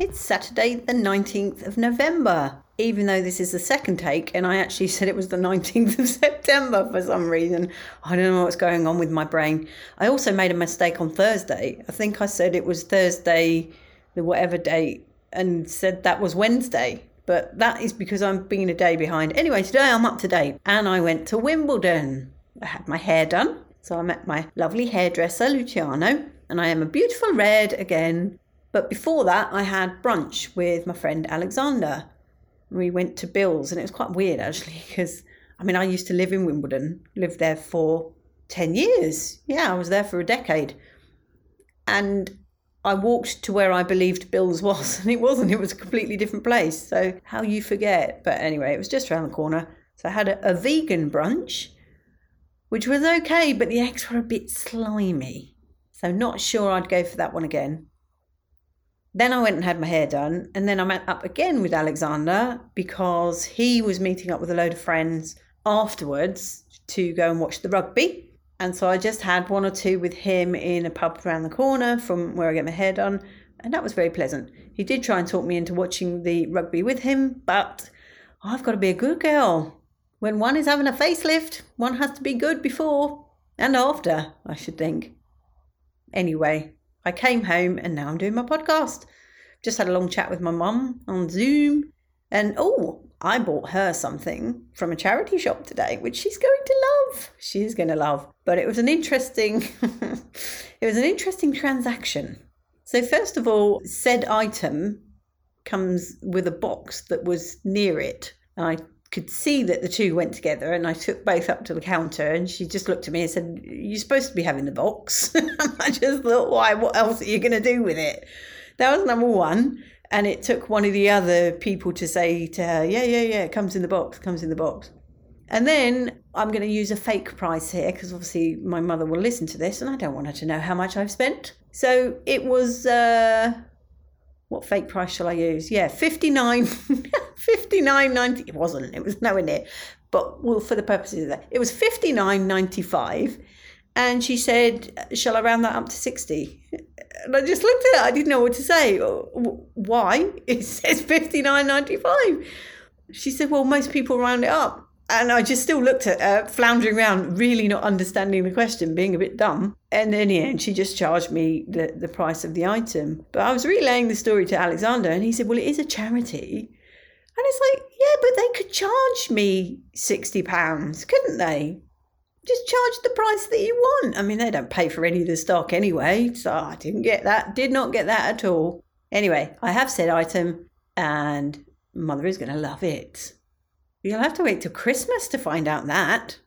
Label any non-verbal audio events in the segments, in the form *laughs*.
It's Saturday, the 19th of November, even though this is the second take, and I actually said it was the 19th of *laughs* September for some reason. I don't know what's going on with my brain. I also made a mistake on Thursday. I think I said it was Thursday, the whatever date, and said that was Wednesday. But that is because I'm being a day behind. Anyway, today I'm up to date, and I went to Wimbledon. I had my hair done, so I met my lovely hairdresser, Luciano, and I am a beautiful red again but before that, I had brunch with my friend Alexander. We went to Bill's, and it was quite weird actually because I mean, I used to live in Wimbledon, lived there for 10 years. Yeah, I was there for a decade. And I walked to where I believed Bill's was, *laughs* and it wasn't. It was a completely different place. So, how you forget? But anyway, it was just around the corner. So, I had a, a vegan brunch, which was okay, but the eggs were a bit slimy. So, not sure I'd go for that one again. Then I went and had my hair done, and then I met up again with Alexander because he was meeting up with a load of friends afterwards to go and watch the rugby. And so I just had one or two with him in a pub around the corner from where I get my hair done, and that was very pleasant. He did try and talk me into watching the rugby with him, but I've got to be a good girl. When one is having a facelift, one has to be good before and after, I should think. Anyway, I came home and now I'm doing my podcast. Just had a long chat with my mum on Zoom. And oh, I bought her something from a charity shop today, which she's going to love. She's going to love. But it was an interesting *laughs* it was an interesting transaction. So first of all, said item comes with a box that was near it. And I could see that the two went together and I took both up to the counter and she just looked at me and said, You're supposed to be having the box. *laughs* I just thought, Why? What else are you going to do with it? That was number one. And it took one of the other people to say to her, Yeah, yeah, yeah, it comes in the box, comes in the box. And then I'm going to use a fake price here because obviously my mother will listen to this and I don't want her to know how much I've spent. So it was. Uh, what fake price shall I use? Yeah, 59 *laughs* 59.90 it wasn't it was nowhere near but well for the purposes of that. It was 59.95 and she said shall I round that up to 60 and I just looked at it I didn't know what to say. Why? *laughs* It says 59.95 she said well most people round it up. And I just still looked at her, floundering around, really not understanding the question, being a bit dumb. And in the end, she just charged me the, the price of the item. But I was relaying the story to Alexander, and he said, Well, it is a charity. And it's like, Yeah, but they could charge me £60, couldn't they? Just charge the price that you want. I mean, they don't pay for any of the stock anyway. So I didn't get that, did not get that at all. Anyway, I have said item, and mother is going to love it. You'll have to wait till Christmas to find out that.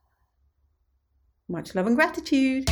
Much love and gratitude.